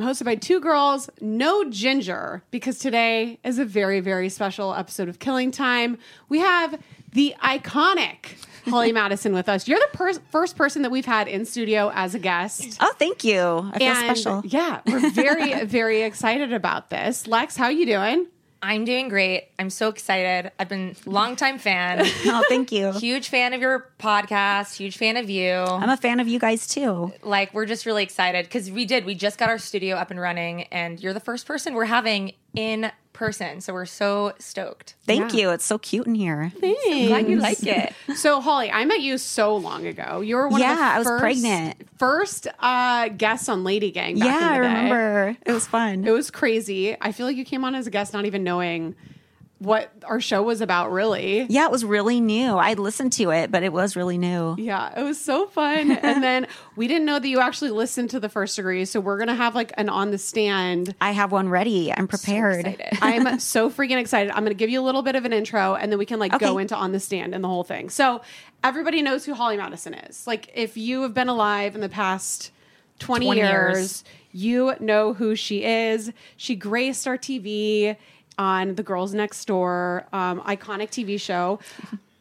Time, hosted by two girls, no ginger, because today is a very, very special episode of Killing Time. We have the iconic Holly Madison with us. You're the per- first person that we've had in studio as a guest. Oh, thank you. I feel and special. yeah, we're very, very excited about this. Lex, how you doing? I'm doing great. I'm so excited. I've been a longtime fan, Oh, thank you. huge fan of your podcast, huge fan of you. I'm a fan of you guys too. like we're just really excited because we did. We just got our studio up and running, and you're the first person we're having in person. So we're so stoked. Thank Yeah. you. It's so cute in here. I'm glad you like it. So, Holly, I met you so long ago. You were one Yeah, of the I was pregnant. first uh, guests on Lady Gang. Back yeah, in the I remember. It was fun. It was crazy. I feel like you came on as a guest, not even knowing what our show was about, really. yeah, it was really new. I listened to it, but it was really new. Yeah, it was so fun. and then we didn't know that you actually listened to the first degree. So we're going to have like an on the stand. I have one ready. I'm prepared. excited. I'm so freaking excited. I'm going to give you a little bit of an intro and then we can like go into on the stand and the whole thing. So everybody knows who Holly Madison is. Like if you have been alive in the past 20, 20 years, years. you know who she is. She graced our TV on The Girls Next Door, um, iconic TV show.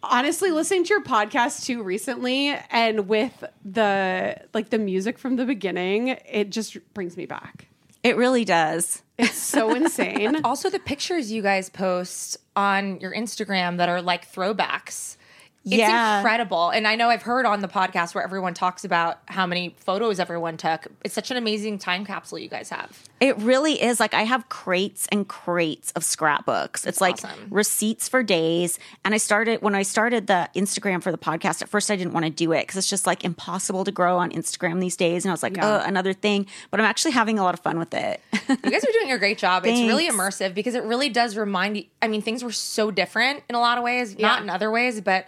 Honestly, listening to your podcast too recently and with the like the music from the beginning, it just brings me back. It really does. It's so insane. Also, the pictures you guys post on your Instagram that are like throwbacks. It's incredible. And I know I've heard on the podcast where everyone talks about how many photos everyone took. It's such an amazing time capsule you guys have. It really is. Like I have crates and crates of scrapbooks. It's like awesome. receipts for days. And I started when I started the Instagram for the podcast. At first, I didn't want to do it because it's just like impossible to grow on Instagram these days. And I was like, Yeah. oh, another thing. But I'm actually having a lot of fun with it. You guys are doing a great job. It's really immersive because it really does remind you. I mean, things were so different in a lot of ways, not in other ways, but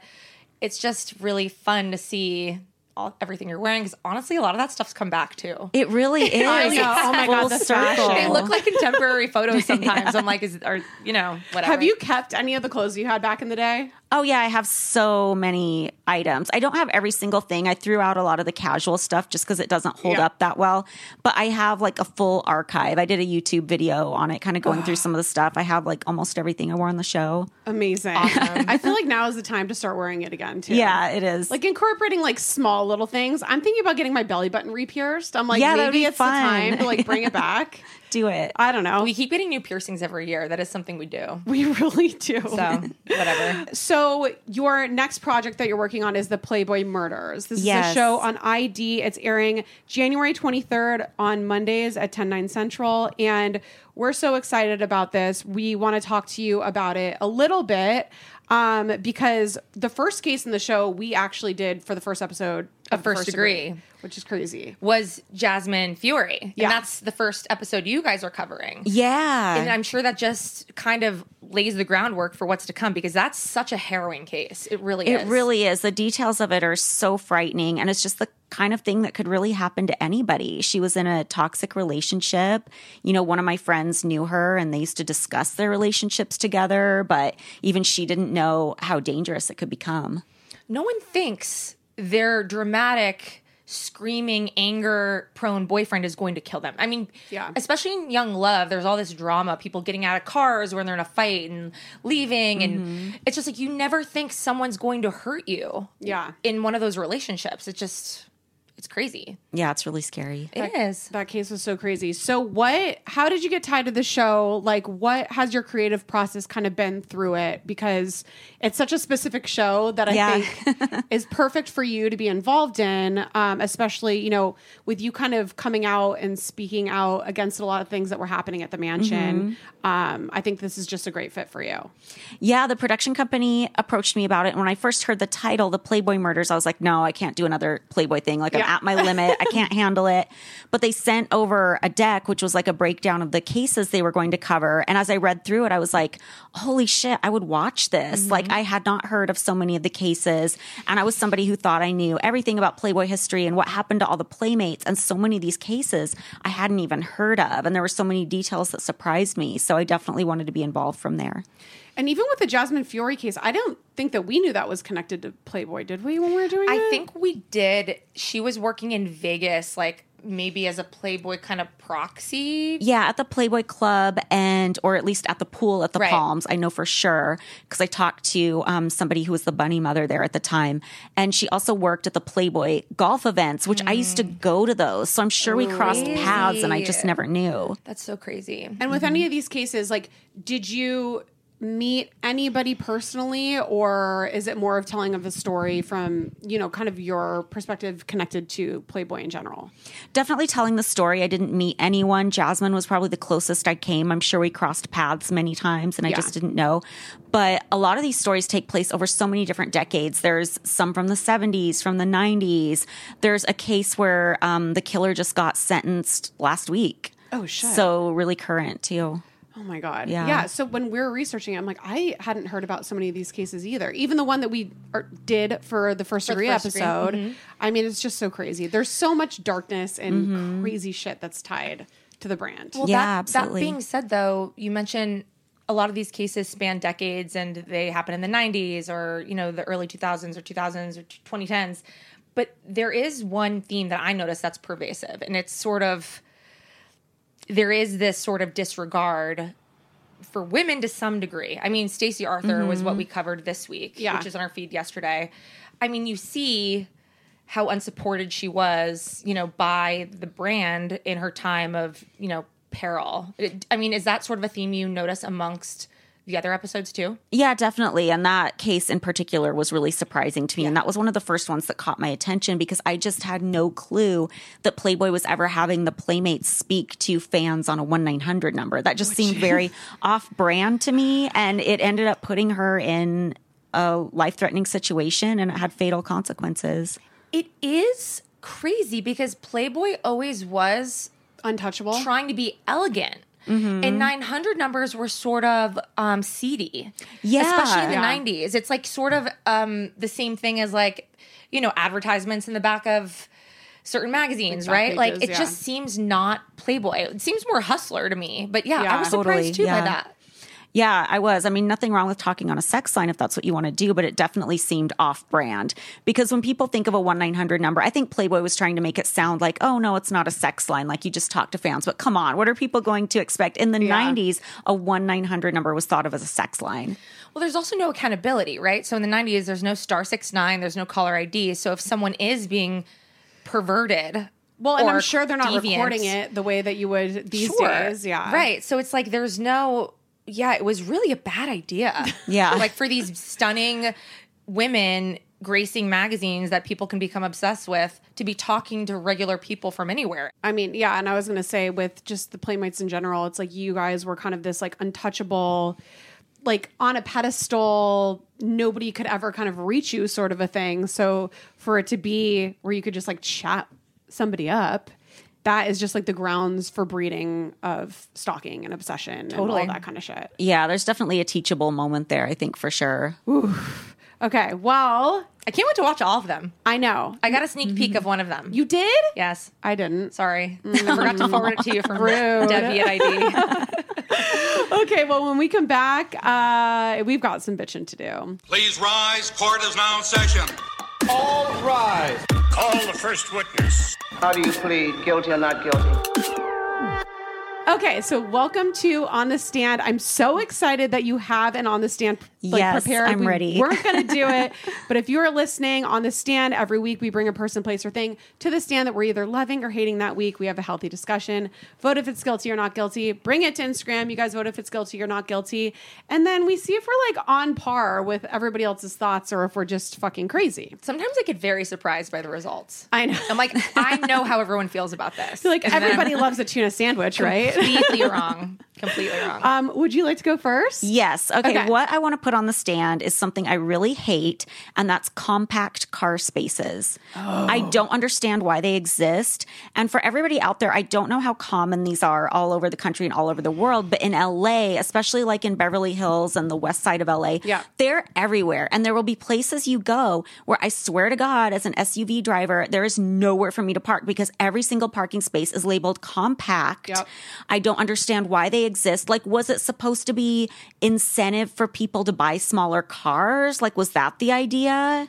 it's just really fun to see all, everything you're wearing. Because honestly, a lot of that stuff's come back too. It really is. I know. Oh my God, the circle. They look like contemporary photos sometimes. I'm like, is or you know whatever. Have you kept any of the clothes you had back in the day? Oh yeah, I have so many items. I don't have every single thing. I threw out a lot of the casual stuff just because it doesn't hold Yeah. up that well. But I have like a full archive. I did a YouTube video on it, kind of going through some of the stuff. I have like almost everything I wore on the show. Amazing. I feel like now is the time to start wearing it again too. Yeah, it is. Like incorporating like small little things. I'm thinking about getting my belly button re-pierced. I'm like, Yeah, maybe it's fun. the time to like bring it back. do it. I don't know. We We, keep getting new piercings every year. That is something we do. We really do. So whatever. So your next project that you're working on is the Playboy Murders. This is a show on ID. It's airing January 23rd on Mondays at 10 9 Central. And we're so excited about this. We want to talk to you about it a little bit. Um, because the first case in the show we actually did for the first episode of First Degree. which is crazy. Was Jasmine Fiore? Yeah. And that's the first episode you guys are covering. Yeah. And I'm sure that just kind of lays the groundwork for what's to come because that's such a harrowing case. It really It is. It really is. The details of it are so frightening, and it's just the kind of thing that could really happen to anybody. She was in a toxic relationship. You know, one of my friends knew her and they used to discuss their relationships together, but even she didn't know how dangerous it could become. no one thinks their dramatic screaming anger prone boyfriend is going to kill them i mean Yeah. especially in young love there's all this drama people getting out of cars when they're in a fight and leaving and mm-hmm. it's just like you never think someone's going to hurt you Yeah. in one of those relationships It just it's crazy Yeah, it's really scary. It is. That case was so crazy. So what how did you get tied to the show? Like what has your creative process kind of been through it because it's such a specific show that I Yeah. think is perfect for you to be involved in, um, especially, you know, with you kind of coming out and speaking out against a lot of things that were happening at the mansion. Um, I think this is just a great fit for you. Yeah, the production company approached me about it. And when I first heard the title, The Playboy Murders, I was like, no, I can't do another Playboy thing. Like, I'm Yeah. At my limit. I can't handle it. But they sent over a deck, which was like a breakdown of the cases they were going to cover. And as I read through it, I was like, holy shit, I would watch this. Like, mm-hmm. I had not heard of so many of the cases. And I was somebody who thought I knew everything about Playboy history and what happened to all the Playmates. And so many of these cases I hadn't even heard of. And there were so many details that surprised me. So I definitely wanted to be involved from there. And even with the Jasmine Fiore case, I don't think that we knew that was connected to Playboy, did we, when we were doing it? I think we did. She was working in Vegas, like maybe as a Playboy kind of proxy. Yeah, at the Playboy Club and or at least at the pool at the Right. Palms, I know for sure because I talked to um, somebody who was the bunny mother there at the time, and she also worked at the Playboy golf events, which I used to go to those. So I'm sure we crossed paths, and I just never knew. That's so crazy. And with any of these cases, like, did you meet anybody personally, or is it more of telling of a story from, you know, kind of your perspective connected to Playboy in general? Definitely telling the story. I didn't meet anyone. Jasmine was probably the closest I came. I'm sure we crossed paths many times, and I Yeah. just didn't know. But a lot of these stories take place over so many different decades. There's some from the 70s, from the 90s. There's a case where um, the killer just got sentenced last week. Oh, shit. So really current too. Oh my God. Yeah. Yeah. So when we were researching it, I'm like, I hadn't heard about so many of these cases either. Even the one that we are, did for the first For the degree first degree. episode. Mm-hmm. I mean, it's just so crazy. There's so much darkness and mm-hmm. crazy shit that's tied to the brand. Well, Yeah, that, absolutely. That being said, though, you mentioned a lot of these cases span decades and they happen in the 90s or, you know, the early 2000s or 2000s or 2010s. But there is one theme that I noticed that's pervasive, and it's sort of there is this sort of disregard for women to some degree. I mean, Stacey Arthur was what mm-hmm. we covered this week, Yeah. which is on our feed yesterday. I mean, you see how unsupported she was, you know, by the brand in her time of, you know, peril. It- I mean, is that sort of a theme you notice amongst the other episodes too? Yeah, definitely. And that case in particular was really surprising to me. And that was one of the first ones that caught my attention because I just had no clue that Playboy was ever having the Playmates speak to fans on a 1 900 number. That just oh, seemed very off brand to me. And it ended up putting her in a life threatening situation and it had fatal consequences. It is crazy because Playboy always was Untouchable. trying to be elegant. Mm-hmm. And 900 numbers were sort of um, seedy. Yeah. Especially in the Yeah. 90s. It's like sort of um, the same thing as like, you know, advertisements in the back of certain magazines, back right? like it yeah. just seems not Playboy. It seems more hustler to me. But yeah, Yeah. I was Totally, surprised too by that. Yeah, I was. I mean, nothing wrong with talking on a sex line if that's what you want to do, but it definitely seemed off brand. Because when people think of a 1 900 number, I think Playboy was trying to make it sound like, oh, no, it's not a sex line. Like you just talk to fans. But come on, what are people going to expect? In the Yeah. 90s, a 1 900 number was thought of as a sex line. Well, there's also no accountability, right? So in the 90s, there's no star six nine, there's no caller ID. So if someone is being perverted, well, and I'm sure they're not deviant- recording it the way that you would these Sure. days. Yeah. Right. So it's like there's no yeah, it was really a bad idea. Yeah. like for these stunning women gracing magazines that people can become obsessed with to be talking to regular people from anywhere. I mean, yeah, and I was gonna say with just the playmates in general, it's like you guys were kind of this like untouchable, like on a pedestal, nobody could ever kind of reach you, sort of a thing. So for it to be where you could just like chat somebody up, that is just like the grounds for breeding of stalking and obsession and Totally. all that kind of shit. Yeah, there's definitely a teachable moment there, I think, for sure. Okay. Well, I can't wait to watch all of them. I know. I got a sneak peek of one of them. you did? yes. I didn't. Sorry. I forgot to forward it to you from Rude. Debbie at ID. Okay. Well, when we come back, uh, we've got some bitching to do. Please rise. Court is now in session. All rise. Call the first witness. How do you plead, guilty or not guilty? Okay, so welcome to On the Stand. I'm so excited that you have an On the Stand like, Yes, prepared. I'm we ready. We're going to do it, but if you're listening on the stand every week, we bring a person, place, or thing to the stand that we're either loving or hating that week. We have a healthy discussion. Vote if it's guilty or not guilty. Bring it to Instagram. You guys vote if it's guilty or not guilty, and then we see if we're like on par with everybody else's thoughts or if we're just fucking crazy. Sometimes I get very surprised by the results. I know. I'm like, I know how everyone feels about this. Like And everybody loves a tuna sandwich, right? Completely wrong. Completely wrong. Um, would you like to go first? Yes. Okay, Okay. What I want to put on the stand is something I really hate, and that's compact car spaces. I don't understand why they exist. And for everybody out there, I don't know how common these are all over the country and all over the world, but in LA, especially like in Beverly Hills and the west side of LA, Yeah. they're everywhere. And there will be places you go where I swear to God, as an SUV driver, there is nowhere for me to park because every single parking space is labeled compact. Yep. I don't understand why they exist. Like, was it supposed to be incentive for people to buy smaller cars? Like, was that the idea?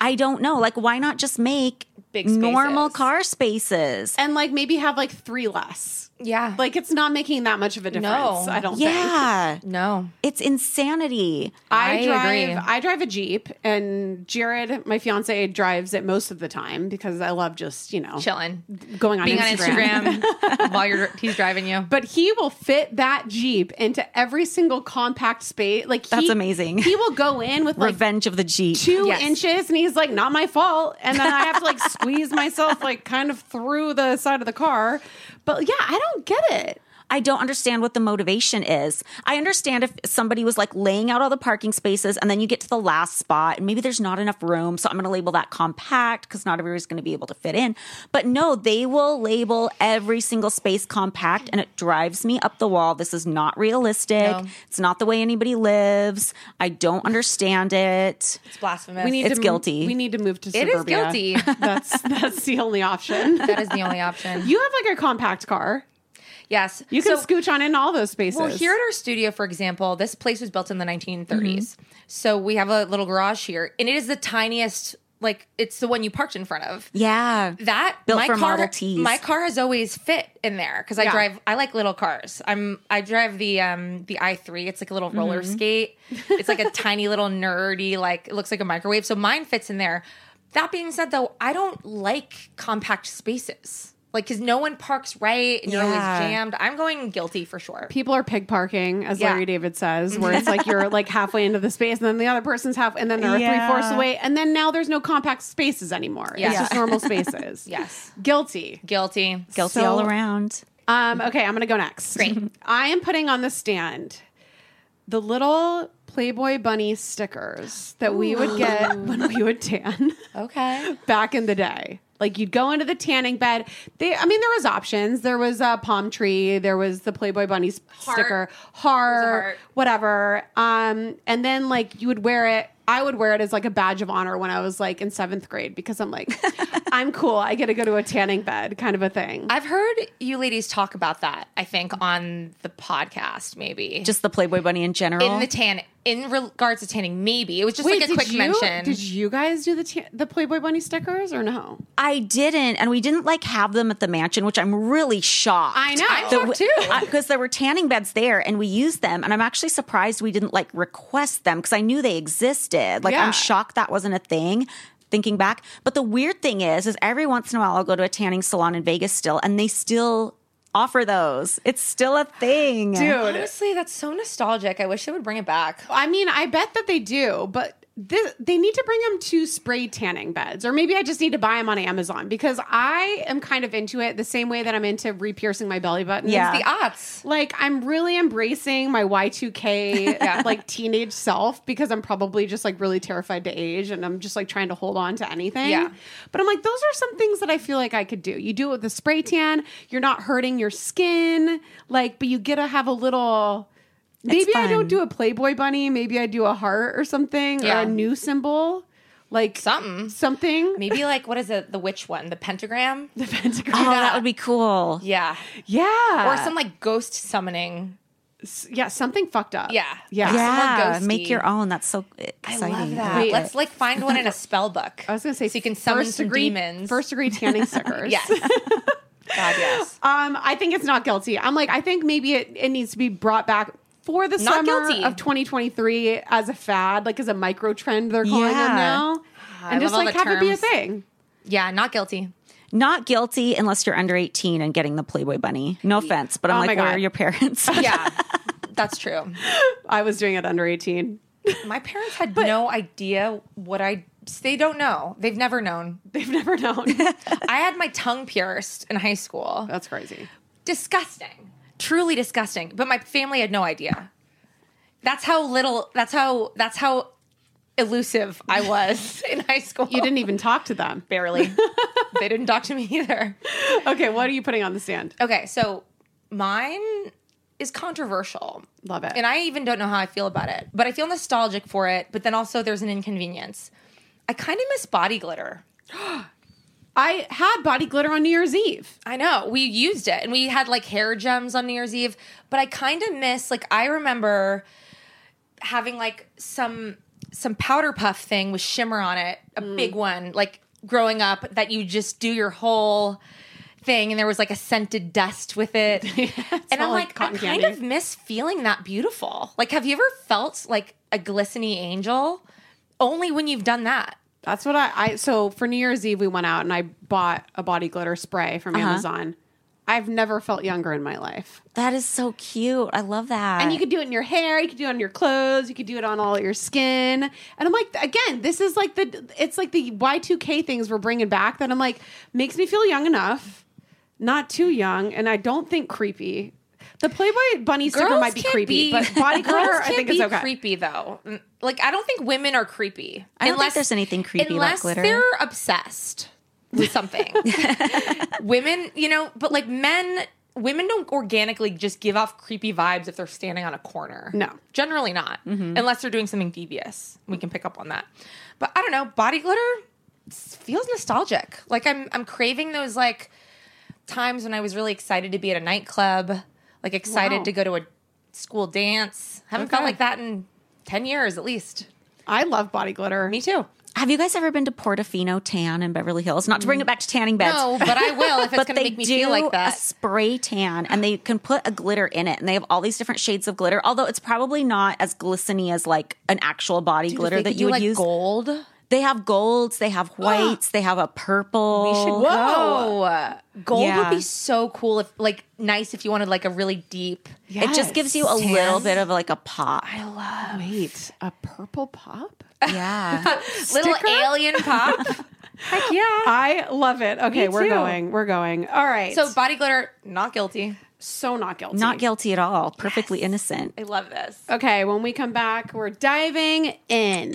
I don't know. Like, why not just make Big normal car spaces? and like maybe have like three less. yeah. Like it's not making that much of a difference. No. I don't think. Yeah, no. it's insanity. I, I drive. agree. I drive a jeep, and Jared, my fiance, drives it most of the time because I love just you know Chilling. going on Being Instagram. on Instagram while you're he's driving you. But he will fit that jeep into every single compact space. Like he- That's amazing. He will go in with like Revenge of the Jeep. two Yes. inches, and he's like, "Not my fault." And then I have to like squeeze myself like kind of through the side of the car. But yeah, I don't get it. I don't understand what the motivation is. I understand if somebody was like laying out all the parking spaces and then you get to the last spot and maybe there's not enough room. So I'm going to label that compact because not everybody's going to be able to fit in. But no, they will label every single space compact and it drives me up the wall. This is not realistic. No. It's not the way anybody lives. I don't understand it. It's blasphemous. We need It's to guilty. We need to move to suburbia. It is guilty. That's that's the only option. that is the only option. You have like a compact car. Yes. You can So- scooch on in all those spaces. Well, here at our studio, for example, this place was built in the 1930s. Mm-hmm. So we have a little garage here, and it is the tiniest. Like it's the one you parked in front of. Yeah. That Built my for car, Model Ts. My car has always fit in there because I Yeah. drive. I like little cars. I'm. I drive the um the i three. It's like a little roller Mm-hmm. skate. It's like a tiny little nerdy. Like it looks like a microwave. So mine fits in there. That being said, though, I don't like compact spaces. Like because no one parks right and you're always Yeah. jammed. I'm going guilty for sure. people are pig parking, as Yeah. Larry David says, where it's like you're like halfway into the space, and then the other person's half, and then they're three fourths away, and then now there's no compact spaces anymore. Yeah. It's just normal spaces. Yes. Guilty. Guilty. Guilty So- all around. Um, okay, I'm gonna go next. Great. I am putting on the stand the little Playboy bunny stickers that we would get when we would tan Okay. back in the day. Like you'd go into the tanning bed. They, I mean, there was options. There was a palm tree. There was the Playboy bunny s- sticker, heart, heart. whatever. Um, and then like you would wear it. I would wear it as like a badge of honor when I was like in seventh grade because I'm like, I'm cool. I get to go to a tanning bed, kind of a thing. I've heard you ladies talk about that, I think, on the podcast, maybe. Just the Playboy Bunny in general. in the tan in regards to tanning, maybe. It was just like a quick you, mention. Did you guys do the ta- the Playboy bunny stickers or no? I didn't, and we didn't like have them at the mansion, which I'm really shocked. I know. I'm shocked, too. because there were tanning beds there, and we used them, and I'm actually surprised we didn't like request them because I knew they existed. Like Yeah. I'm shocked that wasn't a thing. Thinking back, but the weird thing is, is every once in a while I'll go to a tanning salon in Vegas still, and they still offer those. It's still a thing, Dude, Honestly, that's so nostalgic. I wish they would bring it back. I mean, I bet that they do, but this, they need to bring them to spray tanning beds, or maybe I just need to buy them on Amazon because I am kind of into it the same way that I'm into re-piercing my belly button. Yeah. The odds. Like I'm really embracing my Y2K uh, like teenage self because I'm probably just like really terrified to age and I'm just like trying to hold on to anything. Yeah. But I'm like, those are some things that I feel like I could do. You do it with the spray tan, you're not hurting your skin, like, but you get to have a little Maybe I don't do a Playboy bunny. Maybe I do a heart or something Yeah. or a new symbol, like Something. something. Maybe like what is it? The witch one? The pentagram? The pentagram. Oh, that would be cool. Yeah. yeah, Or some like ghost summoning. yeah, something fucked up. Yeah. yeah. Yeah, make your own. That's so exciting. I exciting. love that. Wait. Let's like find one in a spell book. I was gonna say so you can summon first some degree, demons. First degree tanning stickers. Yes. God, yes. Um, I think it's not guilty. I'm like, I think maybe it, it needs to be brought back for the Not summer guilty. of 2023 as a fad, like as a micro trend. They're calling Yeah. them now, ah, I and just love all like the have it be a terms. thing. Yeah, not guilty. Not guilty unless you're under 18 and getting the Playboy bunny. No offense, but I'm Oh like, where God. are your parents? Yeah. That's true. I was doing it under 18. My parents had no idea what I they don't know. They've never known. They've never known. I had my tongue pierced in high school. That's crazy. disgusting. Truly disgusting. But my family had no idea. That's how little that's how that's how elusive I was in high school. You didn't even talk to them. barely. they didn't talk to me either. Okay, what are you putting on the stand? Okay, so mine is controversial. Love it. And I even don't know how I feel about it. But I feel nostalgic for it, but then also there's an inconvenience. I kind of miss body glitter. I had body glitter on New Year's Eve. I know. We used it and we had like hair gems on New Year's Eve, but I kind of miss like I remember having like some some powder puff thing with shimmer on it, a Mm. big one, like growing up that you just do your whole thing and there was like a scented dust with it. and I'm like like, I kind candy. of miss feeling that beautiful. Like have you ever felt like a glistening angel? Only when you've done that. That's what I, I so for New Year's Eve we went out and I bought a body glitter spray from uh-huh. Amazon. I've never felt younger in my life. that is so cute. I love that. And you could do it in your hair, you could do it on your clothes, you could do it on all your skin. And I'm like, again, this is like the, it's like the Y2K things we're bringing back that I'm like, makes me feel young enough, not too young, and I don't think creepy. The Playboy bunny sticker might be creepy, be- but body glitter, girls I think be is okay. creepy though. Like I don't think women are creepy. I don't think there's anything creepy about unless glitter. they're obsessed with something. women, you know, but like men, women don't organically just give off creepy vibes if they're standing on a corner. No. generally not, mm-hmm. unless they're doing something devious. We can pick up on that. But I don't know, body glitter feels nostalgic. Like I'm, I'm craving those like times when I was really excited to be at a nightclub, like excited Wow. to go to a school dance. Haven't felt like that in ten years at least. I love body glitter. Me too. Have you guys ever been to Portofino Tan in Beverly Hills? Not to bring it back to tanning beds. No, but I will if it's but going to they make me do feel like a that. spray tan, and they can put a glitter in it, and they have all these different shades of glitter. Although it's probably not as glistening as like an actual body glitter that you would like use. gold. They have golds, they have whites, they have a purple. We should go. Gold Yeah. would be so cool if like nice if you wanted like a really deep. It just gives you a Tan. little bit of like a pop. I love. Wait, a purple pop? Yeah. little alien pop. Heck yeah. I love it. Okay, Me we're too. going. We're going. All right. So body glitter, not guilty. so not guilty. Not guilty at all. Perfectly innocent. I love this. Okay, when we come back, we're diving in.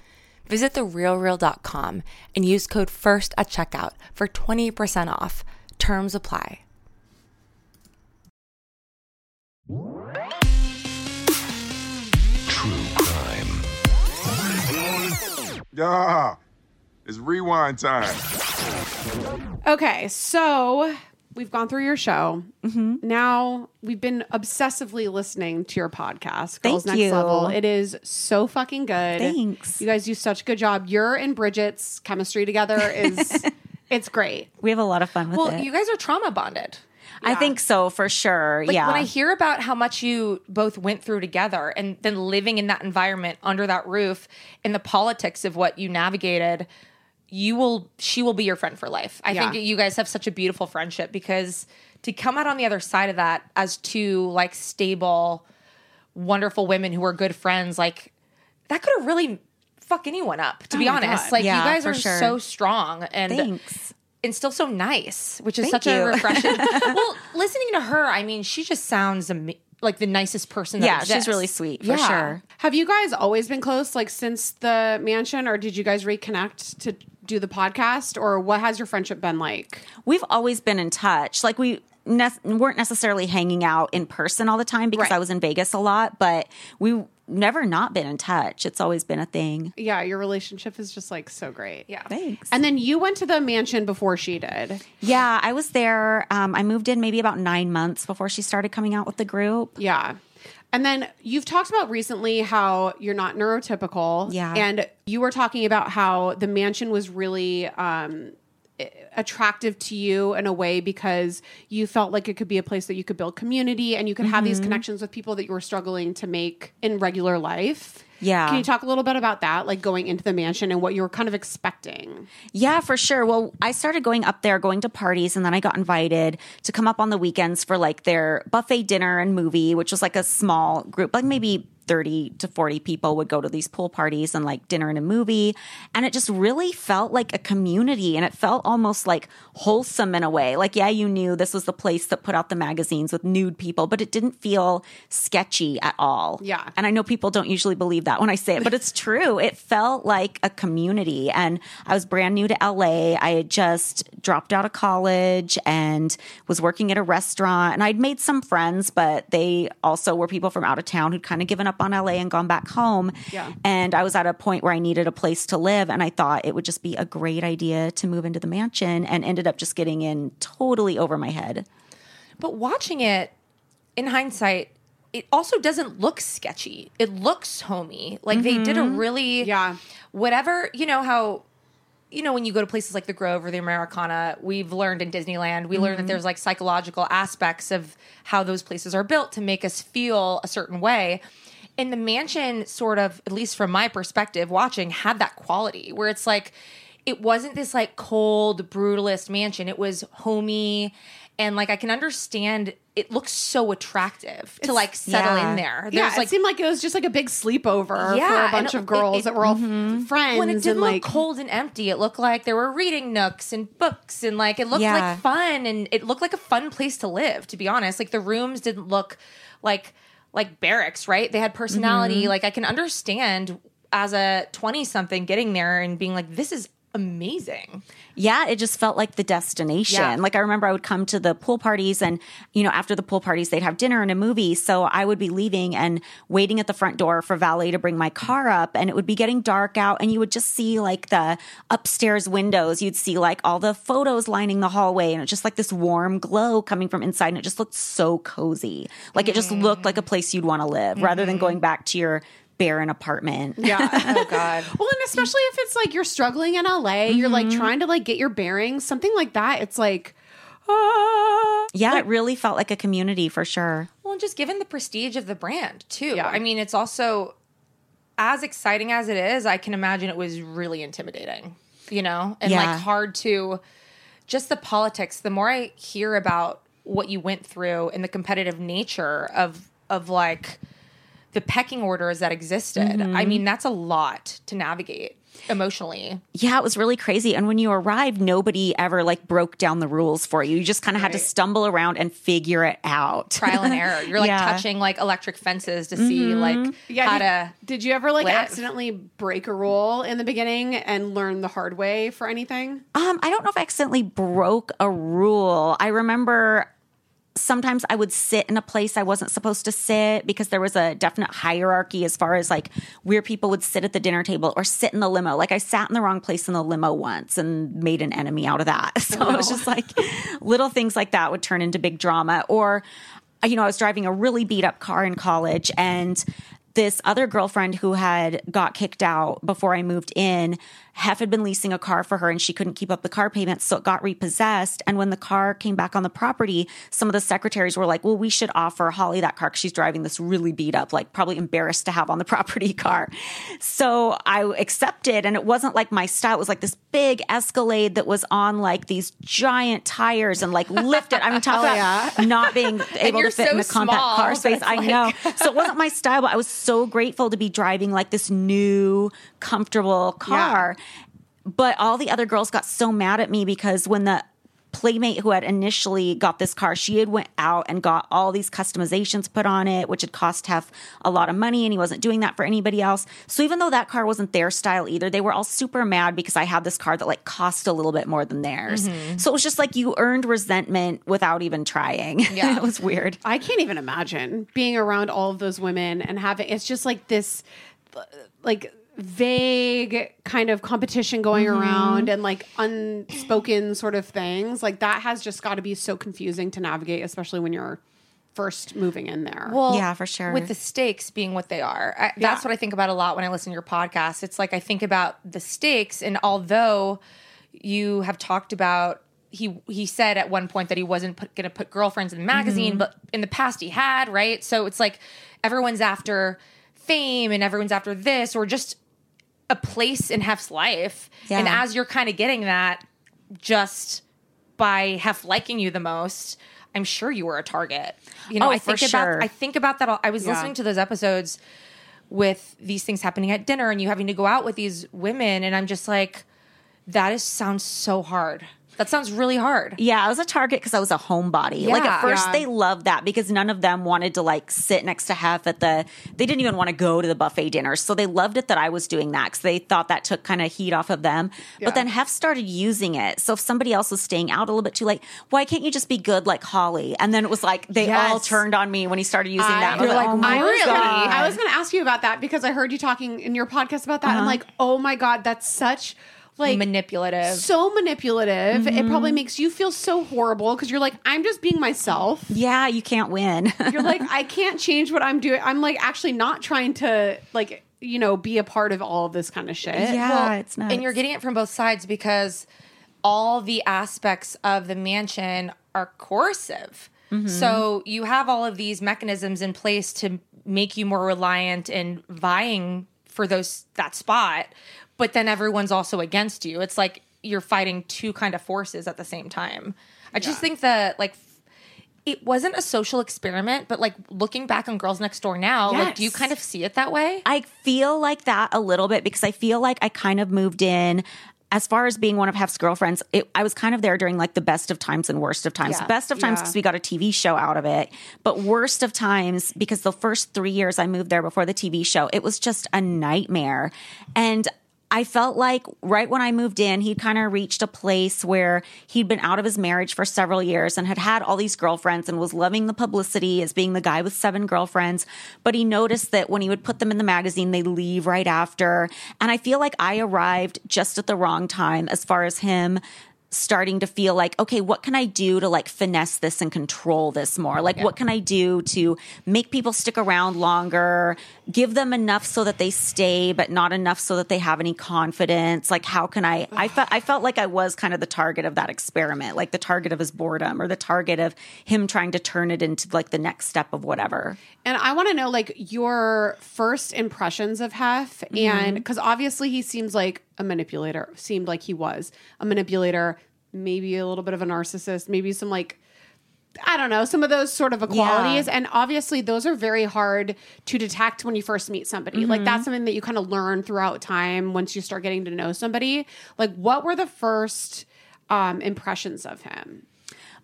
Visit therealreal.com and use code FIRST at checkout for 20% off. Terms apply. True crime. Yeah, it's rewind time. Okay, so we've gone through your show. Mm-hmm. Now we've been obsessively listening to your podcast, Girls Thank Next you. Level. It is so fucking good. Thanks. You guys do such a good job. Your and Bridget's chemistry together is it's great. We have a lot of fun with Well, it. you guys are trauma bonded. I think so for sure. Like yeah. when I hear about how much you both went through together and then living in that environment under that roof and the politics of what you navigated, you will she will be your friend for life. I Yeah. think you guys have such a beautiful friendship because to come out on the other side of that as two like stable, wonderful women who are good friends, like that could have really fuck anyone up, to oh be Oh my honest. God. Like Yeah, you guys are sure. so strong and Thanks. and still so nice, which is Thank such a refreshing. well, listening to her, I mean, she just sounds ama- like the nicest person. That Yeah, she's really sweet, for Yeah. sure. Have you guys always been close, like since the mansion, or did you guys reconnect to do the podcast, or what has your friendship been like? We've always been in touch. Like we ne- weren't necessarily hanging out in person all the time because Right. I was in Vegas a lot, but we never not been in touch. It's always been a thing. Yeah, your relationship is just like so great. Yeah. Thanks. And then you went to the mansion before she did. yeah, I was there. Um, I moved in maybe about nine months before she started coming out with the group. Yeah. And then you've talked about recently how you're not neurotypical. Yeah. And you were talking about how the mansion was really um, i- attractive to you in a way because you felt like it could be a place that you could build community and you could have these Mm-hmm. connections with people that you were struggling to make in regular life. Yeah. Can you talk a little bit about that, like going into the mansion and what you were kind of expecting? Yeah, for sure. Well, I started going up there, going to parties, and then I got invited to come up on the weekends for like their buffet dinner and movie, which was like a small group, like maybe 30 to 40 people would go to these pool parties and like dinner and a movie. And it just really felt like a community and it felt almost like wholesome in a way. Like, yeah, you knew this was the place that put out the magazines with nude people, but it didn't feel sketchy at all. Yeah. And I know people don't usually believe that when I say it, but it's true. It felt like a community. And I was brand new to LA. I had just dropped out of college and was working at a restaurant. And I'd made some friends, but they also were people from out of town who'd kind of given up up on LA and gone back home. Yeah. And I was at a point where I needed a place to live. And I thought it would just be a great idea to move into the mansion and ended up just getting in totally over my head. But watching it in hindsight, it also doesn't look sketchy. It looks homey. Like they did a mm-hmm. really Yeah. whatever, you know how you know when you go to places like the Grove or the Americana, we've learned in Disneyland, we learned that mm-hmm. there's like psychological aspects of how those places are built to make us feel a certain way. And the mansion sort of, at least from my perspective, watching had that quality where it's like it wasn't this like cold brutalist mansion. It was homey and like I can understand it looks so attractive to like settle yeah. in there. Yeah, There's it like seemed like it was just like a big sleepover Yeah, for a and bunch it- of girls it- it- that were all f- friends when it and didn't like look cold and empty, it looked like there were reading nooks and books and like it looked Yeah. like fun and it looked like a fun place to live, to be honest. Like the rooms didn't look like like barracks, right? They had personality. Mm-hmm. Like I can understand as a 20 something getting there and being like, this is amazing. Yeah, it just felt like the destination. Yeah. Like I remember I would come to the pool parties and, you know, after the pool parties, they'd have dinner and a movie. So I would be leaving and waiting at the front door for valet to bring my car up and it would be getting dark out and you would just see like the upstairs windows. You'd see like all the photos lining the hallway and it's just like this warm glow coming from inside and it just looked so cozy. Like it just looked like a mm. place you'd want to live mm-hmm. rather than going back to your barren apartment. yeah. Oh God. Well, and especially if it's like you're struggling in LA, you're like Mm-hmm. trying to like get your bearings, something like that. It's like, ah. Yeah, it really felt like a community for sure. Well, and just given the prestige of the brand too. Yeah. I mean, it's also as exciting as it is. I can imagine it was really intimidating, you know, and Yeah. like hard to just the politics. The more I hear about what you went through and the competitive nature of of like the pecking orders that existed, I mean, that's a lot to navigate emotionally. Yeah, it was really crazy. And when you arrived, nobody ever like broke down the rules for you. You just kind of had to stumble around and figure it out. Trial and error. You're like Yeah. touching like electric fences to see like Yeah, how did, to did you ever like live. accidentally break a rule in the beginning and learn the hard way for anything? Um, I don't know if I accidentally broke a rule. I remember sometimes I would sit in a place I wasn't supposed to sit because there was a definite hierarchy as far as like where people would sit at the dinner table or sit in the limo. Like I sat in the wrong place in the limo once and made an enemy out of that. So it was just like little things like that would turn into big drama. Or, you know, I was driving a really beat up car in college and this other girlfriend who had got kicked out before I moved in, Hef had been leasing a car for her and she couldn't keep up the car payments, so it got repossessed. And when the car came back on the property, some of the secretaries were like, "Well, we should offer Holly that car because she's driving this really beat up, like probably embarrassed to have on the property car." So I accepted, and it wasn't like my style. It was like this big Escalade that was on like these giant tires and like lifted. I mean, talk about not being able to fit so in the compact small car space. I like- know. So it wasn't my style, but I was so grateful to be driving like this new, comfortable car. But all the other girls got so mad at me because when the playmate who had initially got this car, she had went out and got all these customizations put on it, which had cost Hef a lot of money, and he wasn't doing that for anybody else. So even though that car wasn't their style either, they were all super mad because I had this car that like cost a little bit more than theirs. Mm-hmm. So it was just like you earned resentment without even trying. Yeah. it was weird. I can't even imagine being around all of those women and having it's just like this like vague kind of competition going Mm-hmm. around and like unspoken sort of things like that has just got to be so confusing to navigate especially when you're first moving in there Well, Yeah, for sure. With the stakes being what they are, I, that's Yeah. what I think about a lot when I listen to your podcast. It's like I think about the stakes, and although you have talked about. He, he said at one point that he wasn't going to put girlfriends in the magazine, Mm-hmm. but in the past he had, right? So it's like everyone's after fame and everyone's after this or just a place in Hef's life. Yeah. And as you're kind of getting that just by Hef liking you the most, I'm sure you were a target. You know, Oh, I think about. I think about that. all- I was Yeah. listening to those episodes with these things happening at dinner and you having to go out with these women, and I'm just like, that is sounds so hard That sounds really hard. Yeah, I was a target because I was a homebody. like at first Yeah. they loved that because none of them wanted to like sit next to Hef at the. They didn't even want to go to the buffet dinner, so they loved it that I was doing that because they thought that took kind of heat off of them. Yeah. But then Hef started using it. So if somebody else was staying out a little bit too late, why can't you just be good like Holly? And then it was like they all turned on me when he started using that. I You're oh was like, oh my I was, Really? gonna, I was gonna ask you about that because I heard you talking in your podcast about that. I'm uh-huh. like, oh my god, that's such like Manipulative. so manipulative. It probably makes you feel so horrible because you're like, I'm just being myself. yeah, you can't win. You're like, I can't change what I'm doing. I'm like actually not trying to like you know be a part of all of this kind of shit. yeah, Well, it's not. And you're getting it from both sides because all the aspects of the mansion are coercive. Mm-hmm. So you have all of these mechanisms in place to make you more reliant and vying for those that spot, but then everyone's also against you. It's like you're fighting two kind of forces at the same time. I just think that like it wasn't a social experiment, but like looking back on Girls Next Door now, like do you kind of see it that way? I feel like that a little bit because I feel like I kind of moved in. As far as being one of Hef's girlfriends, it, I was kind of there during like the best of times and worst of times. Yeah. Best of times Yeah. because we got a TV show out of it, but worst of times because the first three years I moved there before the TV show, it was just a nightmare. And I felt like right when I moved in, he'd kind of reached a place where he'd been out of his marriage for several years and had had all these girlfriends and was loving the publicity as being the guy with seven girlfriends. But he noticed that when he would put them in the magazine, they leave right after. And I feel like I arrived just at the wrong time as far as him starting to feel like, okay, what can I do to like finesse this and control this more? Like, what can I do to make people stick around longer, give them enough so that they stay, but not enough so that they have any confidence? Like, how can I? I felt I felt like I was kind of the target of that experiment, like the target of his boredom or the target of him trying to turn it into like the next step of whatever. And I want to know like your first impressions of Hef, and mm-hmm. because obviously he seems like a manipulator, seemed like he was a manipulator, maybe a little bit of a narcissist, maybe some like. I don't know, some of those sort of qualities. And obviously, those are very hard to detect when you first meet somebody. Like, that's something that you kind of learn throughout time once you start getting to know somebody. Like, what were the first um, impressions of him?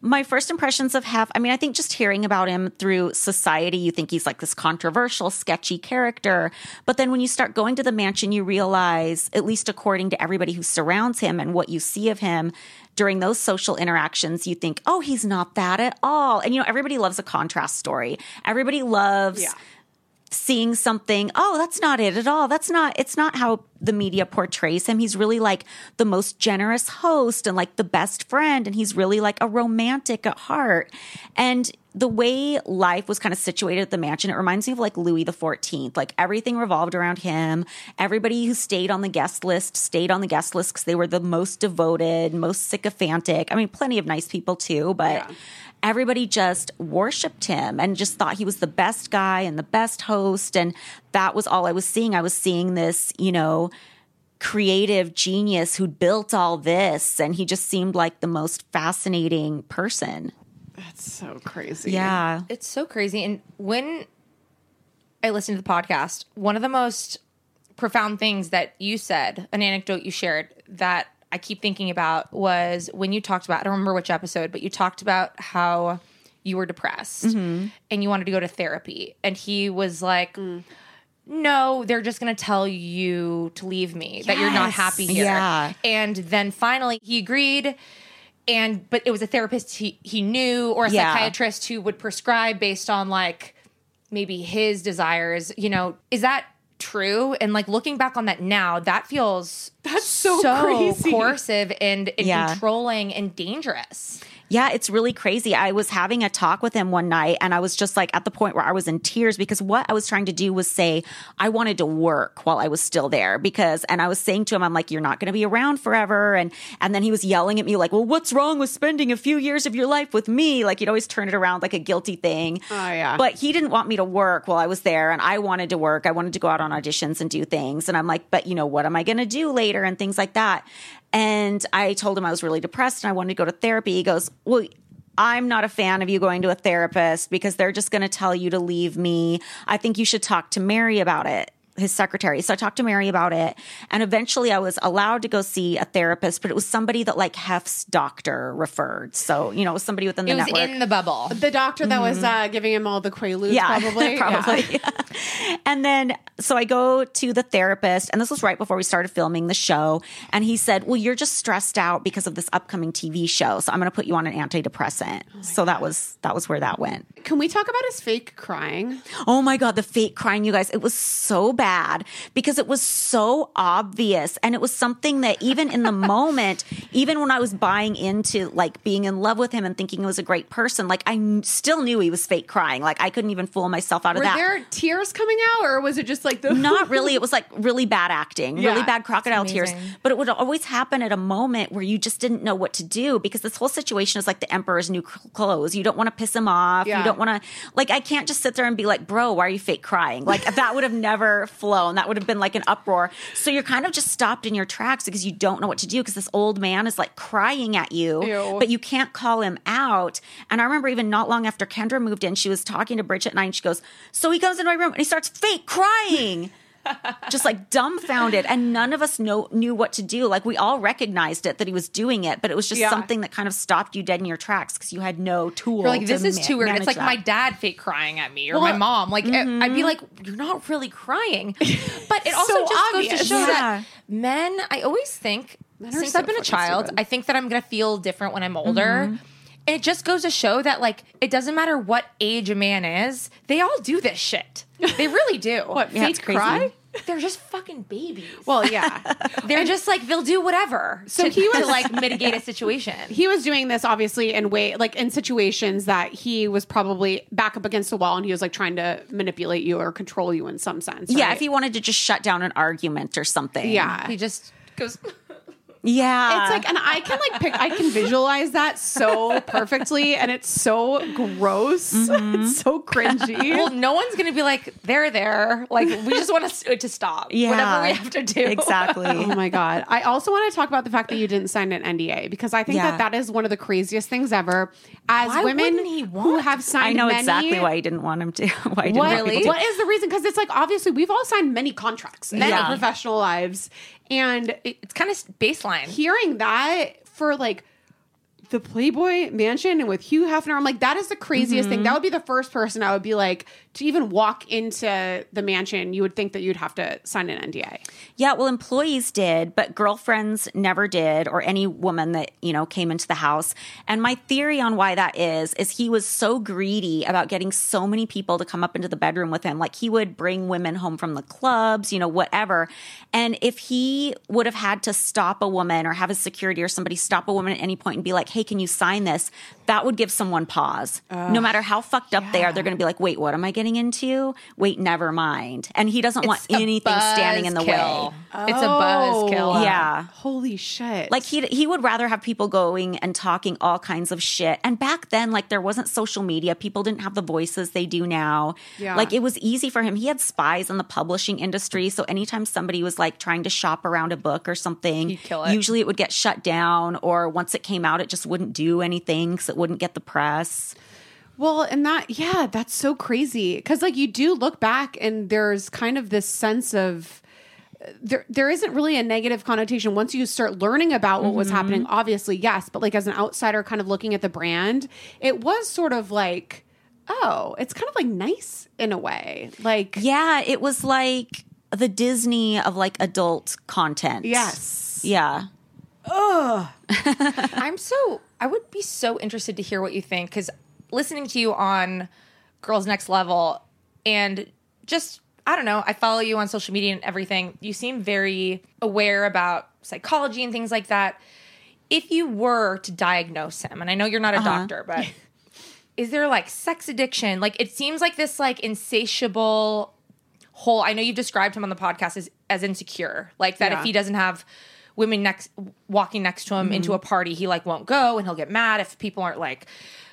my first impressions of Hef, I mean, I think just hearing about him through society, you think he's like this controversial, sketchy character. But then when you start going to the mansion, you realize, at least according to everybody who surrounds him and what you see of him during those social interactions, you think, oh, he's not that at all. And you know, everybody loves a contrast story. Everybody loves Yeah. Seeing something oh that's not it at all. That's not it's not how the media portrays him. He's really like the most generous host and like the best friend and he's really like a romantic at heart. And the way life was kind of situated at the mansion it reminds me of like louis 14th like everything revolved around him. Everybody who stayed on the guest list stayed on the guest list because they were the most devoted most sycophantic. I mean plenty of nice people too but everybody just worshiped him and just thought he was the best guy and the best host. And that was all I was seeing. I was seeing this, you know, creative genius who built all this. And he just seemed like the most fascinating person. That's so crazy. Yeah. It's so crazy. And when I listened to the podcast, one of the most profound things that you said, an anecdote you shared that I keep thinking about was when you talked about, I don't remember which episode, but you talked about how you were depressed mm-hmm. and you wanted to go to therapy. And he was like, mm. no, they're just going to tell you to leave me, that you're not happy here. Yeah. And then finally he agreed. And, but it was a therapist he, he knew or a Yeah. psychiatrist who would prescribe based on like maybe his desires. You know, is that true? And like looking back on that now, that feels That's so crazy. coercive and, and Yeah. controlling and dangerous. Yeah, it's really crazy. I was having a talk with him one night and I was just like at the point where I was in tears because what I was trying to do was say I wanted to work while I was still there because and I was saying to him I'm like you're not going to be around forever and and then he was yelling at me like, "Well, what's wrong with spending a few years of your life with me?" Like he'd always turn it around like a guilty thing. Oh, yeah. But he didn't want me to work while I was there and I wanted to work. I wanted to go out on auditions and do things and I'm like, "But you know, what am I going to do later?" and things like that. And I told him I was really depressed and I wanted to go to therapy. He goes, "Well, I'm not a fan of you going to a therapist because they're just going to tell you to leave me. I think you should talk to Mary about it. His secretary. So I talked to Mary about it, and eventually I was allowed to go see a therapist, but it was somebody that like Hef's doctor referred. So you know, it was somebody within the It was network. in the bubble. The doctor that was uh, giving him all the Quaaludes, yeah, probably. probably. Yeah. And then, so I go to the therapist, and this was right before we started filming the show. And he said, Well, you're just stressed out because of this upcoming TV show. So I'm going to put you on an antidepressant. so that was, that was where that went. Can we talk about his fake crying? Oh my God, the fake crying, you guys. It was so bad because it was so obvious. And it was something that even in the moment, even when I was buying into like being in love with him and thinking he was a great person, like I still knew he was fake crying. Like I couldn't even fool myself out of Were that. Were there tears coming out, or was it just like the Not really. It was like really bad acting, really bad crocodile tears. But it would always happen at a moment where you just didn't know what to do because this whole situation is like the emperor's new clothes. You don't want to piss him off. Yeah. You don't want to, like, I can't just sit there and be like, bro, why are you fake crying? Like, that would have never flown. That would have been like an uproar. So you're kind of just stopped in your tracks because you don't know what to do because this old man is like crying at you, Ew. but you can't call him out. And I remember even not long after Kendra moved in, she was talking to Bridget and I, and she goes, So he comes into my room and he starts fake crying. Just like dumbfounded and none of us know knew what to do like we all recognized it that he was doing it but it was just Yeah. something that kind of stopped you dead in your tracks because you had no tool You're like, to this is ma- too weird. It's like that. my dad fake crying at me or my mom. Like, I- I'd be mm-hmm. like, you're not really crying. But it also So just goes to show Yeah. that men, I always think, since so I've been a child, stupid. I think that I'm going to feel different when I'm older. And it just goes to show that, like, it doesn't matter what age a man is, they all do this shit. They really do. what Yeah, cry? They're just fucking babies. Well, yeah. they're just like, they'll do whatever So to, he to, was- like mitigate a situation. he was doing this obviously in way like in situations that he was probably back up against the wall and he was like trying to manipulate you or control you in some sense. yeah if he wanted to just shut down an argument or something yeah. he just goes, yeah It's like, and I can like pick, I can visualize that so perfectly, and it's so gross, it's mm-hmm. so cringy. well, no one's gonna be like, they're there. Like, we just want to to stop. yeah Whatever we have to do. exactly Oh my god! I also want to talk about the fact that you didn't sign an NDA because I think Yeah. that that is one of the craziest things ever. As Why women wouldn't he who have signed, i know many- exactly why he didn't want him to why he didn't What, want people to. what is the reason? Because it's like obviously we've all signed many contracts in Yeah. our professional lives, and It's kind of baseline. hearing that for like the Playboy Mansion and with Hugh Hefner, I'm like, that is the craziest Mm-hmm. thing. That would be the first person I would be like to even walk into the mansion. You would think that you'd have to sign an NDA. Yeah, well, employees did, but girlfriends never did, or any woman that, you know, came into the house. And my theory on why that is, is he was so greedy about getting so many people to come up into the bedroom with him. Like he would bring women home from the clubs, you know, whatever. And if he would have had to stop a woman or have his security or somebody stop a woman at any point and be like, hey, can you sign this? That would give someone pause. no matter how fucked up they are, they're going to be like, wait, what am I getting into? Wait, never mind. And he doesn't want It's a anything standing in the buzzkill. way. It's a buzzkill. Oh. Yeah. Holy shit. Like he he would rather have people going and talking all kinds of shit. And back then, like there wasn't social media. People didn't have the voices they do now. Yeah. Like it was easy for him. He had spies in the publishing industry. So anytime somebody was like trying to shop around a book or something, He'd kill it. usually it would get shut down. Or once it came out, it just wouldn't do anything because it wouldn't get the press. Well, and that, yeah, that's so crazy. Cause like you do look back and there's kind of this sense of, there, there isn't really a negative connotation once you start learning about what was happening. Mm-hmm. Obviously, yes, but like as an outsider, kind of looking at the brand, it was sort of like, oh, it's kind of like nice in a way. Like, Yeah, it was like the Disney of like adult content. yes, Yeah. Ugh. I'm so I would be so interested to hear what you think because listening to you on Girls Next Level and just I don't know, I follow you on social media and everything. You seem very aware about psychology and things like that. If you were to diagnose him, and I know you're not a uh-huh. doctor, but is there like sex addiction? Like it seems like this like insatiable whole I know you've described him on the podcast as as insecure. Like that Yeah. if he doesn't have women next walking next to him mm-hmm. into a party, he like won't go and he'll get mad if people aren't like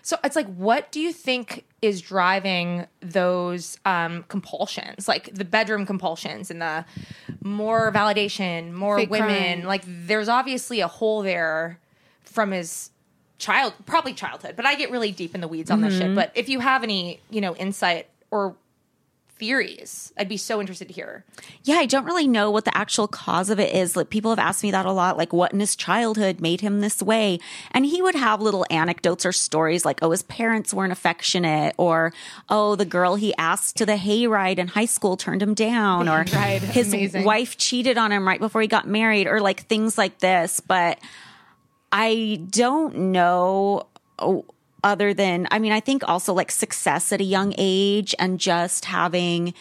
so it's like what do you think is driving those um compulsions? Like the bedroom compulsions and the more validation, more Fake women. crying. Like there's obviously a hole there from his child probably childhood, but I get really deep in the weeds on this shit. But if you have any, you know, insight or theories. I'd be so interested to hear. Yeah, I don't really know what the actual cause of it is. Like people have asked me that a lot, like what in his childhood made him this way. And he would have little anecdotes or stories like, oh, his parents weren't affectionate, or oh, the girl he asked to the hayride in high school turned him down, or Right. his Amazing. wife cheated on him right before he got married, or like things like this. But I don't know. Other than, I mean, I think also like success at a young age and just having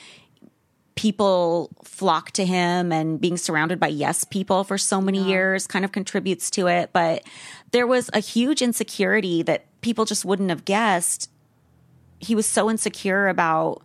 people flock to him and being surrounded by yes people for so many years kind of contributes to it. But there was a huge insecurity that people just wouldn't have guessed. He was so insecure about,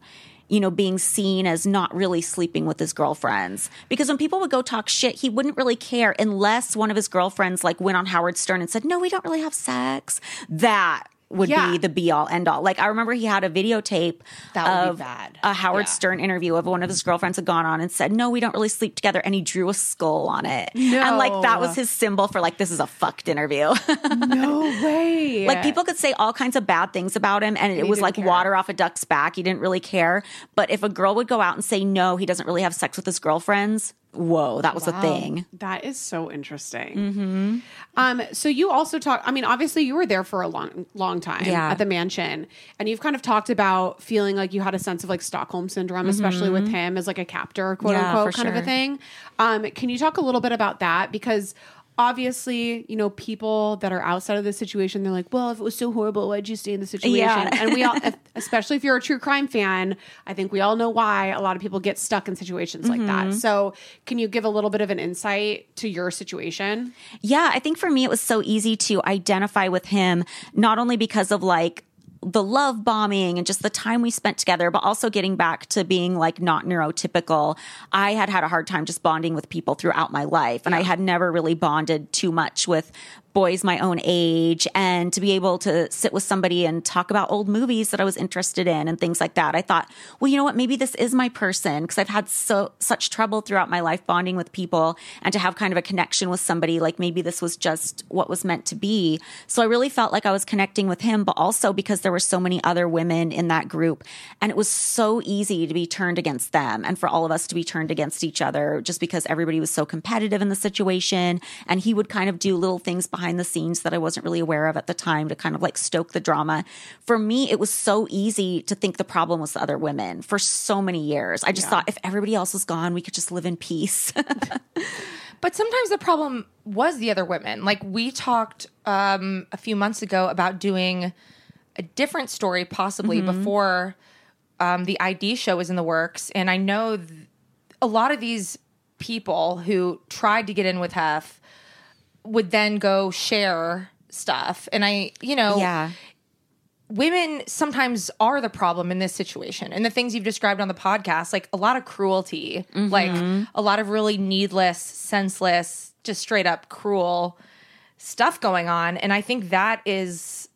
you know, being seen as not really sleeping with his girlfriends. Because when people would go talk shit, he wouldn't really care unless one of his girlfriends like went on Howard Stern and said, No, we don't really have sex. That would Yeah. be the be all end all. Like I remember he had a videotape That would be of bad. a Howard Yeah. Stern interview of one of his girlfriends had gone on and said, "No, we don't really sleep together," and he drew a skull on it, and like that was his symbol for like this is a fucked interview. No way. like people could say all kinds of bad things about him, and it was like care. water off a duck's back. He didn't really care. But if a girl would go out and say no, he doesn't really have sex with his girlfriends. Whoa, that was a thing. That is so interesting. Mm-hmm. Um, so you also talk. I mean, obviously, you were there for a long, long time Yeah. at the mansion, and you've kind of talked about feeling like you had a sense of like Stockholm syndrome, especially with him as like a captor, quote Mm-hmm. Yeah, unquote, kind of a thing. Um, can you talk a little bit about that? Because obviously, you know, people that are outside of the situation, they're like, "Well, if it was so horrible, why'd you stay in the situation?" Yeah. and we all, especially if you're a true crime fan, I think we all know why a lot of people get stuck in situations like Mm-hmm. that. So, can you give a little bit of an insight to your situation? Yeah, I think for me, it was so easy to identify with him, not only because of like the love bombing and just the time we spent together, but also getting back to being like not neurotypical. I had had a hard time just bonding with people throughout my life, and I had never really bonded too much with boys my own age and to be able to sit with somebody and talk about old movies that I was interested in and things like that. I thought, well, you know what, maybe this is my person because I've had so such trouble throughout my life bonding with people and to have kind of a connection with somebody like maybe this was just what was meant to be. So I really felt like I was connecting with him, but also because there were so many other women in that group and it was so easy to be turned against them and for all of us to be turned against each other just because everybody was so competitive in the situation and he would kind of do little things behind the scenes that I wasn't really aware of at the time to kind of like stoke the drama. For me, it was so easy to think the problem was the other women for so many years. I just thought if everybody else was gone, we could just live in peace. But sometimes the problem was the other women. Like we talked um, a few months ago about doing a different story, possibly before um, the ID show was in the works. And I know th- a lot of these people who tried to get in with Hef would then go share stuff. And I, you know, yeah. women sometimes are the problem in this situation. And the things you've described on the podcast like a lot of cruelty mm-hmm. like a lot of really needless senseless just straight up cruel stuff going on. And i think that is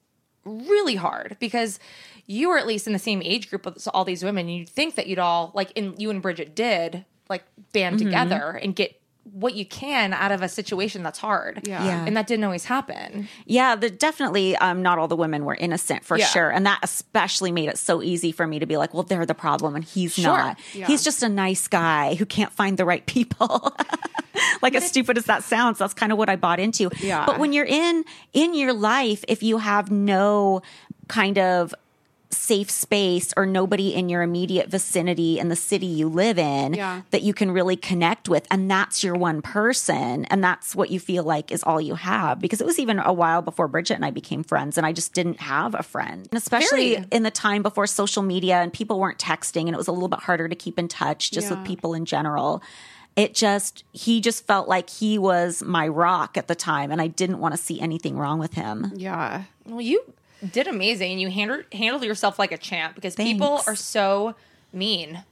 really hard because you were at least in the same age group with all these women. And you'd think that you'd all like in you and bridget did like band mm-hmm. together and get what you can out of a situation that's hard Yeah. Yeah. and that didn't always happen Yeah, the, definitely um, not all the women were innocent for Yeah. sure. And that especially made it so easy for me to be like, well, they're the problem and he's Sure. not. Yeah. He's just a nice guy who can't find the right people. like as stupid as that sounds, that's kind of what I bought into. Yeah. But when you're in in your life, if you have no kind of safe space or nobody in your immediate vicinity in the city you live in Yeah. that you can really connect with and that's your one person and that's what you feel like is all you have because it was even a while before Bridget and I became friends and I just didn't have a friend and especially Very. in the time before social media and people weren't texting and it was a little bit harder to keep in touch just Yeah. with people in general it just he just felt like he was my rock at the time and I didn't want to see anything wrong with him Yeah. Well, you did amazing, and you handled handled yourself like a champ because people are so mean.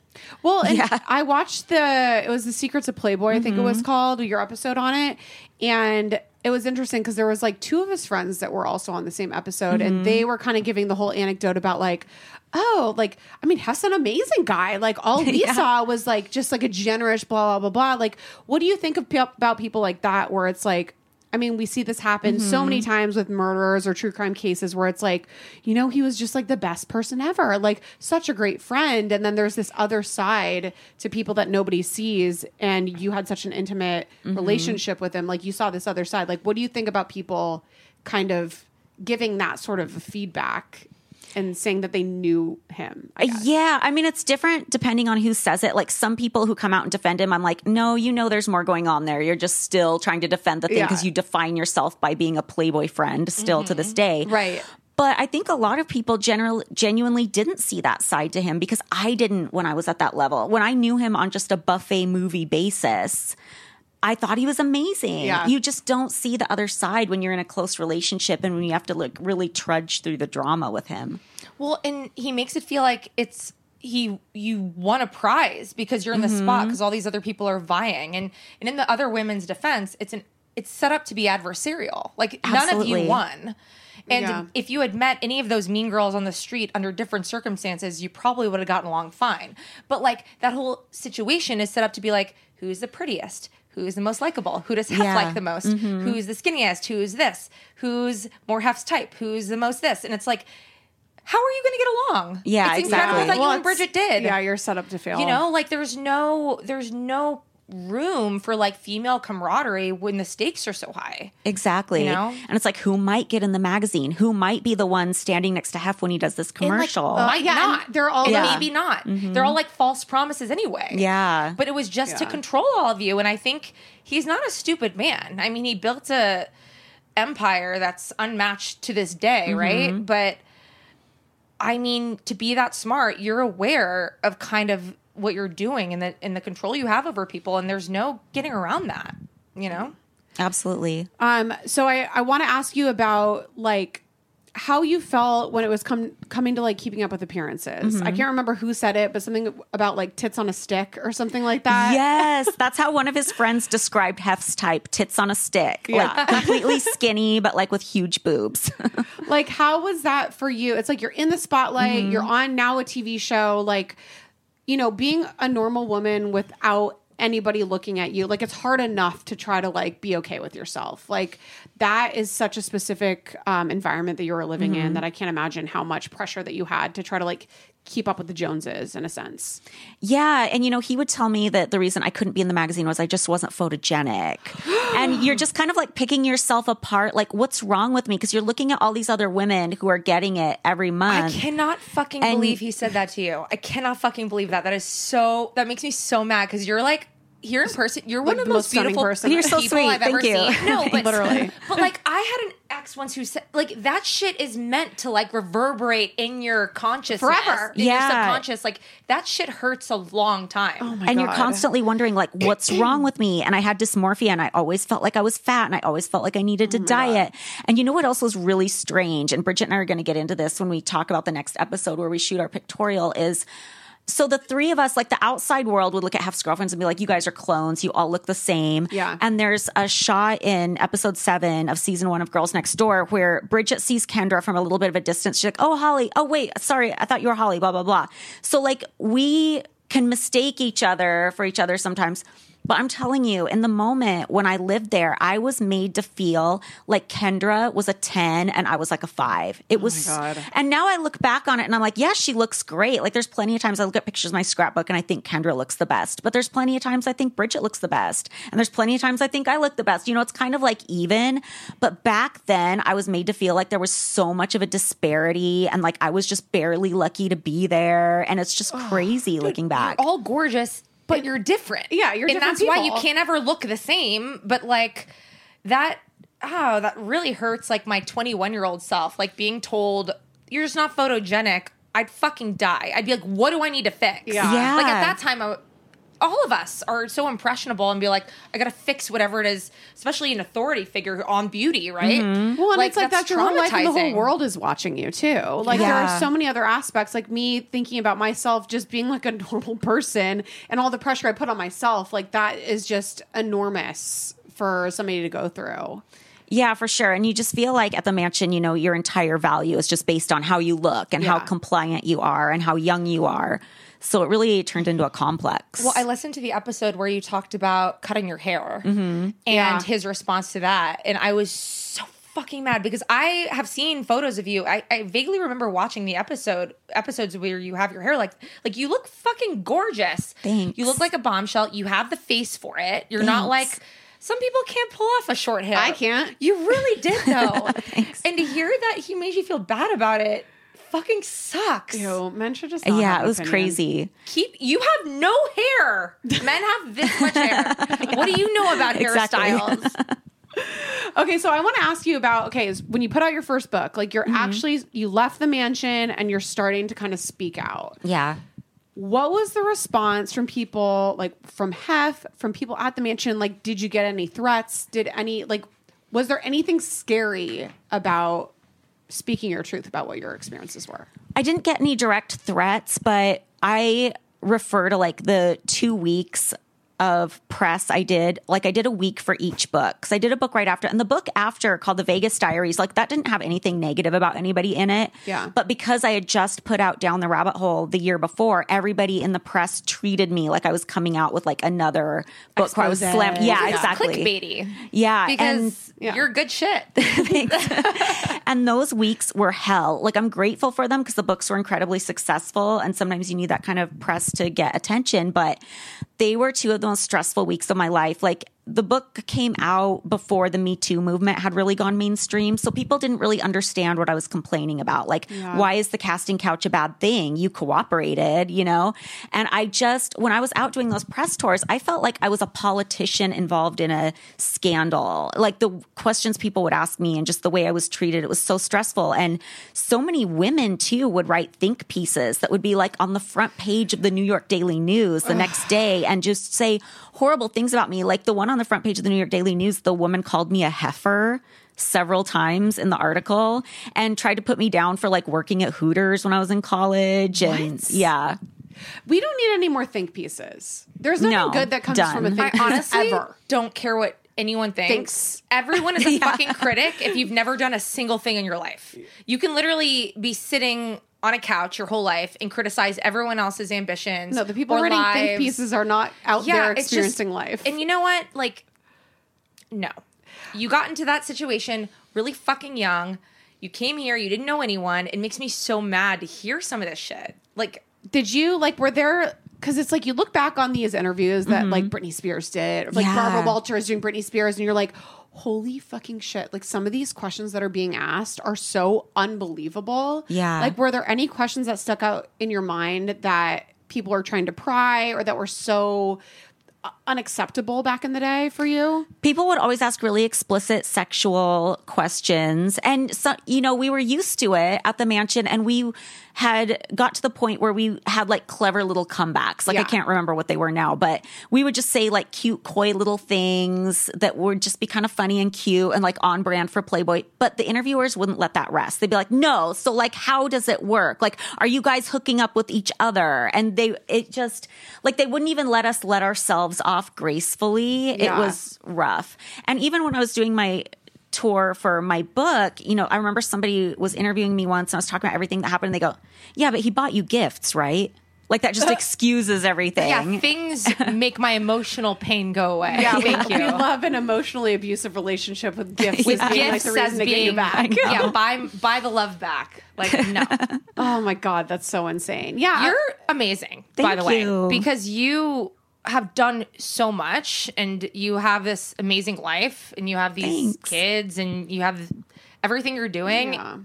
Well, and I watched the it was the Secrets of Playboy, I think it Mm-hmm. was called, your episode on it, and it was interesting because there was like two of his friends that were also on the same episode, and Mm-hmm. they were kind of giving the whole anecdote about like, oh, like I mean, Hef's an amazing guy. Like all we saw was like just like a generous blah blah blah blah. Like, what do you think of about people like that, where it's like? I mean, we see this happen so many mm-hmm. times with murderers or true crime cases where it's like, you know, he was just like the best person ever, like such a great friend. And then there's this other side to people that nobody sees. And you had such an intimate mm-hmm. relationship with him. Like you saw this other side. Like, what do you think about people kind of giving that sort of feedback and saying that they knew him? I uh, guess? Yeah, I mean, it's different depending on who says it. Like some people who come out and defend him, I'm like, no, you know, there's more going on there. You're just still trying to defend the thing because Yeah. you define yourself by being a Playboy friend still to this mm-hmm. day. Right. But I think a lot of people generally genuinely didn't see that side to him because I didn't when I was at that level. When I knew him on just a buffet movie basis, I thought he was amazing. Yeah. You just don't see the other side when you're in a close relationship and when you have to like really trudge through the drama with him. Well, and he makes it feel like it's he you won a prize because you're in the Mm-hmm. spot because all these other people are vying and and in the other women's defense it's an it's set up to be adversarial like none of you won and Yeah. if you had met any of those mean girls on the street under different circumstances you probably would have gotten along fine but like that whole situation is set up to be like who's the prettiest who's the most likable who does hef Yeah. like the most mm-hmm. who's the skinniest who's this who's more hef's type who's the most this and it's like how are you going to get along? Yeah, it's incredible exactly. that you Well, and Bridget did. Yeah, you're set up to fail. You know, like there's no there's no room for like female camaraderie when the stakes are so high. Exactly. You know? And it's like, who might get in the magazine? Who might be the one standing next to Hef when he does this And, like, commercial? Uh, might yeah, not. they're all- Yeah. maybe not. Mm-hmm. They're all like false promises anyway. Yeah. But it was just to control all of you. And I think he's not a stupid man. I mean, he built a empire that's unmatched to this day, mm-hmm. right? But I mean, to be that smart, you're aware of kind of what you're doing and the and the control you have over people, and there's no getting around that. You know? Absolutely. Um, so I, I want to ask you about like how you felt when it was come coming to like keeping up with appearances. I can't remember who said it, but something about like tits on a stick or something like that. yes, that's how one of his friends described Hef's type tits on a stick. Yeah. Like completely skinny, but like with huge boobs. Like how was that for you? It's like you're in the spotlight, you're on now a TV show, like you know, being a normal woman without anybody looking at you, like it's hard enough to try to like be okay with yourself. Like that is such a specific um, environment that you were living in that I can't imagine how much pressure that you had to try to like keep up with the Joneses in a sense. Yeah, and you know, he would tell me that the reason I couldn't be in the magazine was I just wasn't photogenic. and you're just kind of like picking yourself apart like what's wrong with me because you're looking at all these other women who are getting it every month. I cannot fucking And- believe he said that to you. I cannot fucking believe that. That is so. That makes me so mad because you're like here in person. You're one Like of the the most most stunning beautiful person. You're so people sweet. I've ever you. seen. No, but Literally. But like, I had an ex once who said like that shit is meant to like reverberate in your consciousness Forever. in your Yeah. subconscious. Like that shit hurts a long time. Oh my and god. you're constantly wondering like what's wrong with me and i had dysmorphia and i always felt like i was fat and i always felt like i needed to oh diet and you know what else was really strange and bridget and i are going to get into this when we talk about the next episode where we shoot our pictorial is so the three of us, like the outside world, would look at Hef's girlfriends and be like, "You guys are clones. You all look the same." Yeah. And there's a shot in episode seven of season one of Girls Next Door where Bridget sees Kendra from a little bit of a distance. She's like, "Oh, Holly. Oh, wait. Sorry, I thought you were Holly." Blah blah blah. So like we can mistake each other for each other sometimes. But I'm telling you, in the moment when I lived there, I was made to feel like Kendra was a 10 and I was like a five. It oh was, God. and now I look back on it and I'm like, yeah, she looks great. Like there's plenty of times I look at pictures of my scrapbook and I think Kendra looks the best, but there's plenty of times I think Bridget looks the best. And there's plenty of times I think I look the best. You know, it's kind of like even, but back then I was made to feel like there was so much of a disparity and like I was just barely lucky to be there. And it's just crazy looking back. All gorgeous, but you're different. Yeah, you're different. and different that's why you can't ever look the same. But like that, oh, that really hurts. Like my 21 year old self, like being told you're just not photogenic. I'd fucking die. I'd be like, what do I need to fix? Yeah. Yeah. Like at that time, I, all of us are so impressionable and be like, I gotta fix whatever it is, especially an authority figure on beauty, right? Mm-hmm. Well, and it's like that's that's your whole life, and the whole world is watching you too. Like there are so many other aspects. Like me thinking about myself just being like a normal person, and all the pressure I put on myself. Like that is just enormous for somebody to go through. Yeah, for sure. And you just feel like at the mansion, you know, your entire value is just based on how you look and how compliant you are and how young you are. So it really turned into a complex. Well, I listened to the episode where you talked about cutting your hair Mm-hmm. and Yeah. his response to that. And I was so fucking mad because I have seen photos of you. I, I vaguely remember watching the episode episodes where you have your hair like like you look fucking gorgeous. Thanks. You look like a bombshell. You have the face for it. You're not like some people can't pull off a short hair. I can't. You really did though. and to hear that he made you feel bad about it fucking sucks. Ew, men should just. not yeah, have it was opinions. crazy. Keep you have no hair. Men have this much hair. What do you know about Exactly. hairstyles? Okay, so I want to ask you about okay, is when you put out your first book, like Mm-hmm. you're actually you left the mansion and you're starting to kind of speak out. Yeah. What was the response from people like from Hef, from people at the mansion? Like, did you get any threats? Did any like was there anything scary about speaking your truth about what your experiences were? I didn't get any direct threats, but I refer to like the two weeks of press I did. Like I did a week for each book. Cause I did a book right after. And the book after called The Vegas Diaries, like that didn't have anything negative about anybody in it. Yeah. But because I had just put out Down the Rabbit Hole the year before, everybody in the press treated me like I was coming out with like another book where I was Expose. slam. Yeah, Yeah. exactly. Clickbaity. Yeah. and- Because yeah. you're good shit. and those weeks were hell. Like I'm grateful for them because the books were incredibly successful and sometimes you need that kind of press to get attention, but they were two of the most stressful weeks of my life. Like the book came out before the Me Too movement had really gone mainstream, so people didn't really understand what I was complaining about. Like why is the casting couch a bad thing? You cooperated, you know? And I just when I was out doing those press tours, I felt like I was a politician involved in a scandal. Like the questions people would ask me and just the way I was treated, it was so stressful. And so many women too would write think pieces that would be like on the front page of the New York Daily News the next day and just say horrible things about me. Like the one on the front page of the New York Daily News, the woman called me a heifer several times in the article and tried to put me down for like working at Hooters when I was in college. And yeah. We don't need any more think pieces. There's nothing No, good that comes done. from a think I honestly ever. don't care what anyone thinks. Thinks. Everyone is a fucking critic if you've never done a single thing in your life. You can literally be sitting on a couch your whole life and criticize everyone else's ambitions. No, the people writing think pieces are not out there it's just- experiencing life. And you know what? Like, no. You got into that situation really fucking young. You came here, you didn't know anyone. It makes me so mad to hear some of this shit. Like, did you like were there because it's like you look back on these interviews that like mm-hmm. Britney Spears did, or like Yeah. Barbara Walters doing Britney Spears, and you're like, holy fucking shit! Like some of these questions that are being asked are so unbelievable. Yeah. Like, were there any questions that stuck out in your mind that people are trying to pry or that were so uh, unacceptable back in the day for you? people would always ask really explicit sexual questions and so you know we were used to it at the mansion and we had got to the point where we had like clever little comebacks. Like Yeah. i can't remember what they were now but we would just say like cute coy little things that would just be kind of funny and cute and like on brand for playboy but the interviewers wouldn't let that rest. They'd be like no so like how does it work? Like are you guys hooking up with each other? And they it just like they wouldn't even let us let ourselves off gracefully. It was rough. And even when I was doing my tour for my book, you know, I remember somebody was interviewing me once and I was talking about everything that happened. And they go, Yeah, but he bought you gifts, right? Like that just excuses everything. yeah, things make my emotional pain go away. Thank we you. love an emotionally abusive relationship with gifts With as being like gifts the reason as to get you being back. yeah, buy buy the love back. Like no, Oh my god, that's so insane. Yeah, you're amazing. by the you. way, because you have done so much, and you have this amazing life, and you have these Thanks. kids, and you have everything you're doing. Yeah.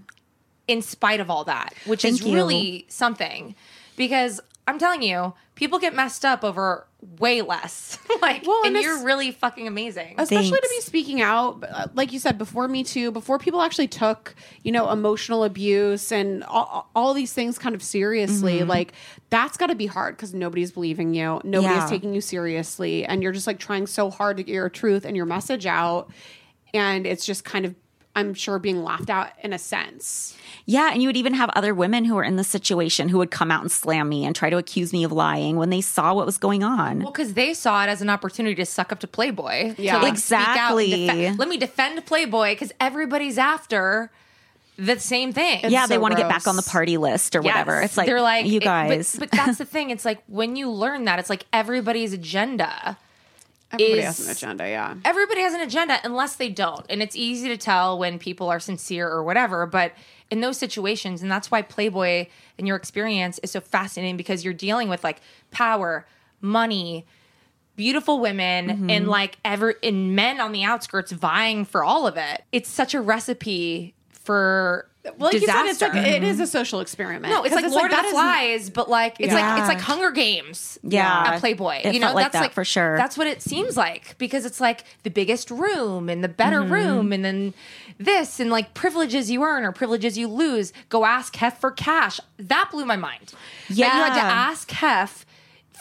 in spite of all that, which is you. really something. Because I'm telling you, people get messed up over way less. like, Well, and and you're really fucking amazing. especially to be speaking out uh, like you said before me too before people actually took you know emotional abuse and all, all these things kind of seriously like that's got to be hard because nobody's believing you nobody's Yeah. taking you seriously and you're just like trying so hard to get your truth and your message out and it's just kind of I'm sure being laughed at in a sense. Yeah, and you would even have other women who were in this situation who would come out and slam me and try to accuse me of lying when they saw what was going on. Well, because they saw it as an opportunity to suck up to Playboy. Yeah. to, like, speak out and Exactly. defe- Let me defend Playboy because everybody's after the same thing. yeah, they want to get back on the party list or whatever. It's like they're like you it- but- guys. but, that's the thing. It's like when you learn that, it's like everybody's agenda. Everybody is- has an agenda, yeah. Everybody has an agenda unless they don't, and it's easy to tell when people are sincere or whatever. But in those situations, and that's why Playboy and your experience is so fascinating because you're dealing with like power, money, beautiful women, Mm-hmm. and like ever in men on the outskirts vying for all of it. It's such a recipe for Well, like disaster. you said, it's like it is a social experiment. No, it's 'Cause like Lord that of the is- Flies, but like it's Yeah. like it's like Hunger Games. Yeah. at Playboy. It you know, felt like that's that for sure. That's what it seems like because it's like the biggest room and the better Mm-hmm. room, and then this and like privileges you earn or privileges you lose. Go ask Hef for cash. That blew my mind. That you had to ask Hef.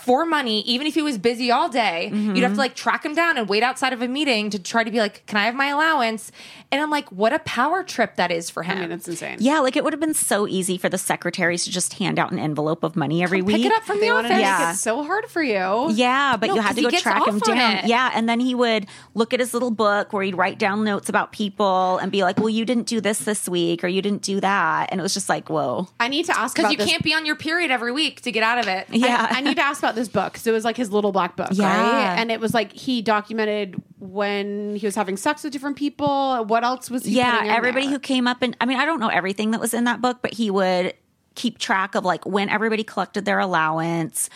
For money, even if he was busy all day, you'd Mm-hmm. have to like track him down and wait outside of a meeting to try to be like, "Can I have my allowance?" And I'm like, "What a power trip that is for him." I mean, it's insane. yeah, like it would have been so easy for the secretaries to just hand out an envelope of money every Come week. pick it up from They the office. Yeah. it so hard for you. Yeah, but No, you 'cause had to go track him down. it. Yeah, and then he would look at his little book where he'd write down notes about people and be like, "Well, you didn't do this this week, or you didn't do that," and it was just like, "Whoa." I need to ask because you this. can't be on your period every week to get out of it. Yeah, I, I need to ask about this book because it was like his little black book, Yeah. right? And it was like he documented when he was having sex with different people. What else was he? yeah, everybody there? who came up and I mean, I don't know everything that was in that book, but he would keep track of like when everybody collected their allowance,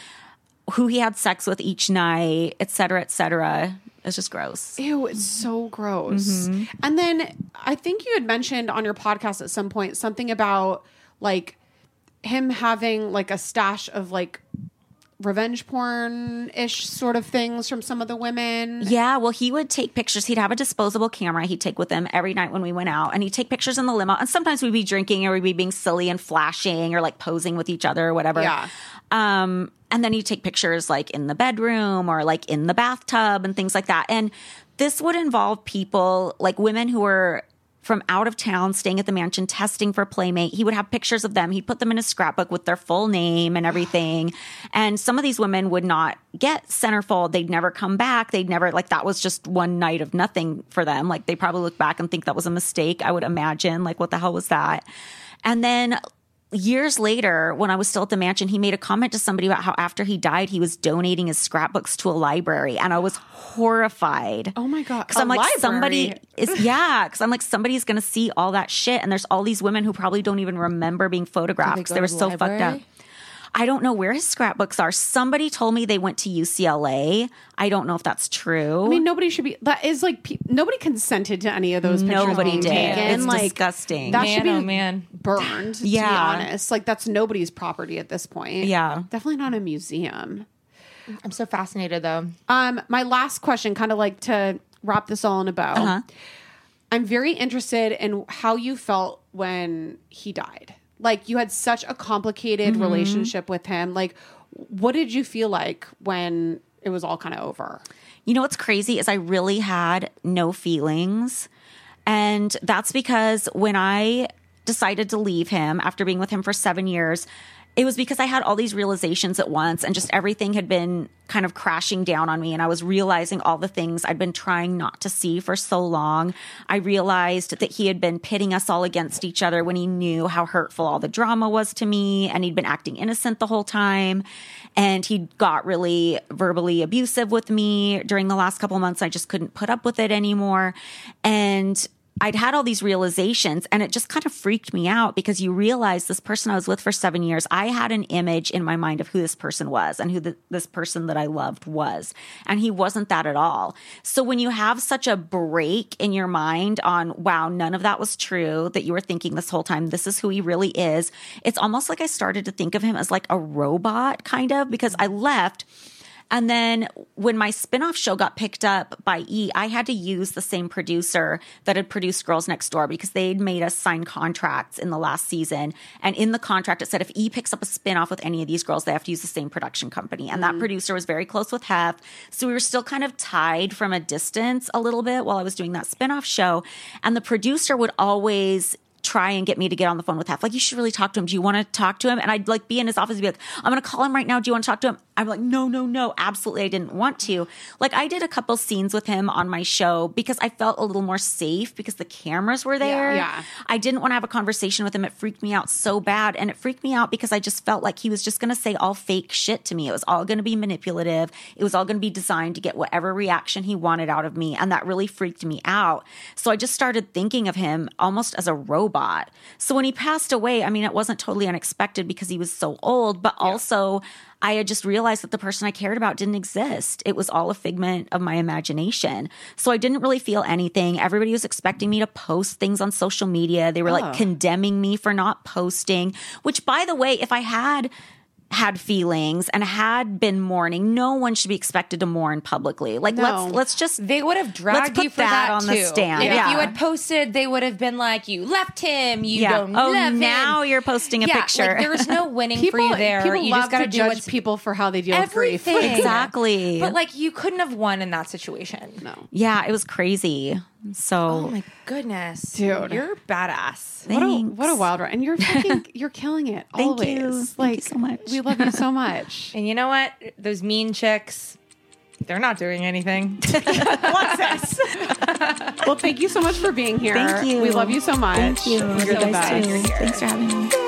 who he had sex with each night, et cetera, et cetera. It's just gross. Ew, it's so gross. Mm-hmm. And then I think you had mentioned on your podcast at some point something about like him having like a stash of like revenge porn ish sort of things from some of the women. Yeah, well, he would take pictures. He'd have a disposable camera he'd take with him every night when we went out, and he'd take pictures in the limo. And sometimes we'd be drinking or we'd be being silly and flashing or like posing with each other or whatever. Yeah. Um, and then he'd take pictures like in the bedroom or like in the bathtub and things like that. And this would involve people like women who were from out of town staying at the mansion testing for playmate. He would have pictures of them. He'd put them in a scrapbook with their full name and everything. And some of these women would not get centerfold. They'd never come back. They'd never like that was just one night of nothing for them. Like they probably look back and think that was a mistake i would imagine. Like what the hell was that? And then years later, when I was still at the mansion, he made a comment to somebody about how after he died, he was donating his scrapbooks to a library, and I was horrified. Oh my God, Because I'm like, library? somebody is yeah. Because I'm like, somebody's going to see all that shit, and there's all these women who probably don't even remember being photographed because go they were so fucked up. Library? I don't know where his scrapbooks are. Somebody told me they went to UCLA. I don't know if that's true. I mean, nobody should be. That is like pe- nobody consented to any of those pictures. Nobody being did. Taken. It's like, disgusting. That Man, should be oh, man. burned. To Yeah. be honest, like that's nobody's property at this point. Yeah. definitely not a museum. I'm so fascinated though. Um, my last question, kind of like to wrap this all in a bow. Uh-huh. I'm very interested in how you felt when he died. Like you had such a complicated Mm-hmm. relationship with him. Like, what did you feel like when it was all kind of over? You know what's crazy is I really had no feelings. And that's because when I decided to leave him after being with him for seven years, it was because I had all these realizations at once and just everything had been kind of crashing down on me. And I was realizing all the things I'd been trying not to see for so long. I realized that he had been pitting us all against each other when he knew how hurtful all the drama was to me. And he'd been acting innocent the whole time. And he got really verbally abusive with me during the last couple months. I just couldn't put up with it anymore. And I'd had all these realizations and it just kind of freaked me out because you realize this person I was with for seven years, I had an image in my mind of who this person was and who the, this person that I loved was. And he wasn't that at all. So when you have such a break in your mind on, wow, none of that was true that you were thinking this whole time, this is who he really is, it's almost like I started to think of him as like a robot kind of because I left And then when my spinoff show got picked up by E, I had to use the same producer that had produced Girls Next Door because they'd made us sign contracts in the last season. And in the contract, it said if E picks up a spinoff with any of these girls, they have to use the same production company. And that mm-hmm. producer was very close with Hef. So we were still kind of tied from a distance a little bit while I was doing that spinoff show. And the producer would always try and get me to get on the phone with Hef. Like, you should really talk to him. Do you want to talk to him? And I'd like be in his office and be like, I'm going to call him right now. Do you want to talk to him? I'm like, no, no, no, absolutely. I didn't want to. Like, I did a couple scenes with him on my show because I felt a little more safe because the cameras were there. Yeah. I didn't want to have a conversation with him. It freaked me out so bad. And it freaked me out because I just felt like he was just going to say all fake shit to me. It was all going to be manipulative. It was all going to be designed to get whatever reaction he wanted out of me. And that really freaked me out. So I just started thinking of him almost as a robot. So when he passed away, I mean, it wasn't totally unexpected because he was so old, but also I had just realized that the person I cared about didn't exist. It was all a figment of my imagination. So I didn't really feel anything. Everybody was expecting me to post things on social media. They were like oh. condemning me for not posting, which by the way, if I had had feelings and had been mourning, no one should be expected to mourn publicly. Like No. let's let's just They would have dragged Let's put you for that that, on the stand. And Yeah. if you had posted, they would have been like, "You left him. You Yeah. don't Oh, love him." now you're posting a yeah, picture. Like, there was no winning People, for you there. people you love just got to do judge people for how they deal with grief. Exactly. But like, you couldn't have won in that situation. No. yeah, it was crazy. So Oh my goodness, Dude. you're badass. What a, Thanks. what a wild ride. And you're fucking, you're killing it Thank always. you. Thank you so much. We love you so much. And you know what? Those mean chicks, they're not doing anything. well, thank you so much for being here. Thank you. We love you so much. Thank you. You're You the guys best. Thanks for having me.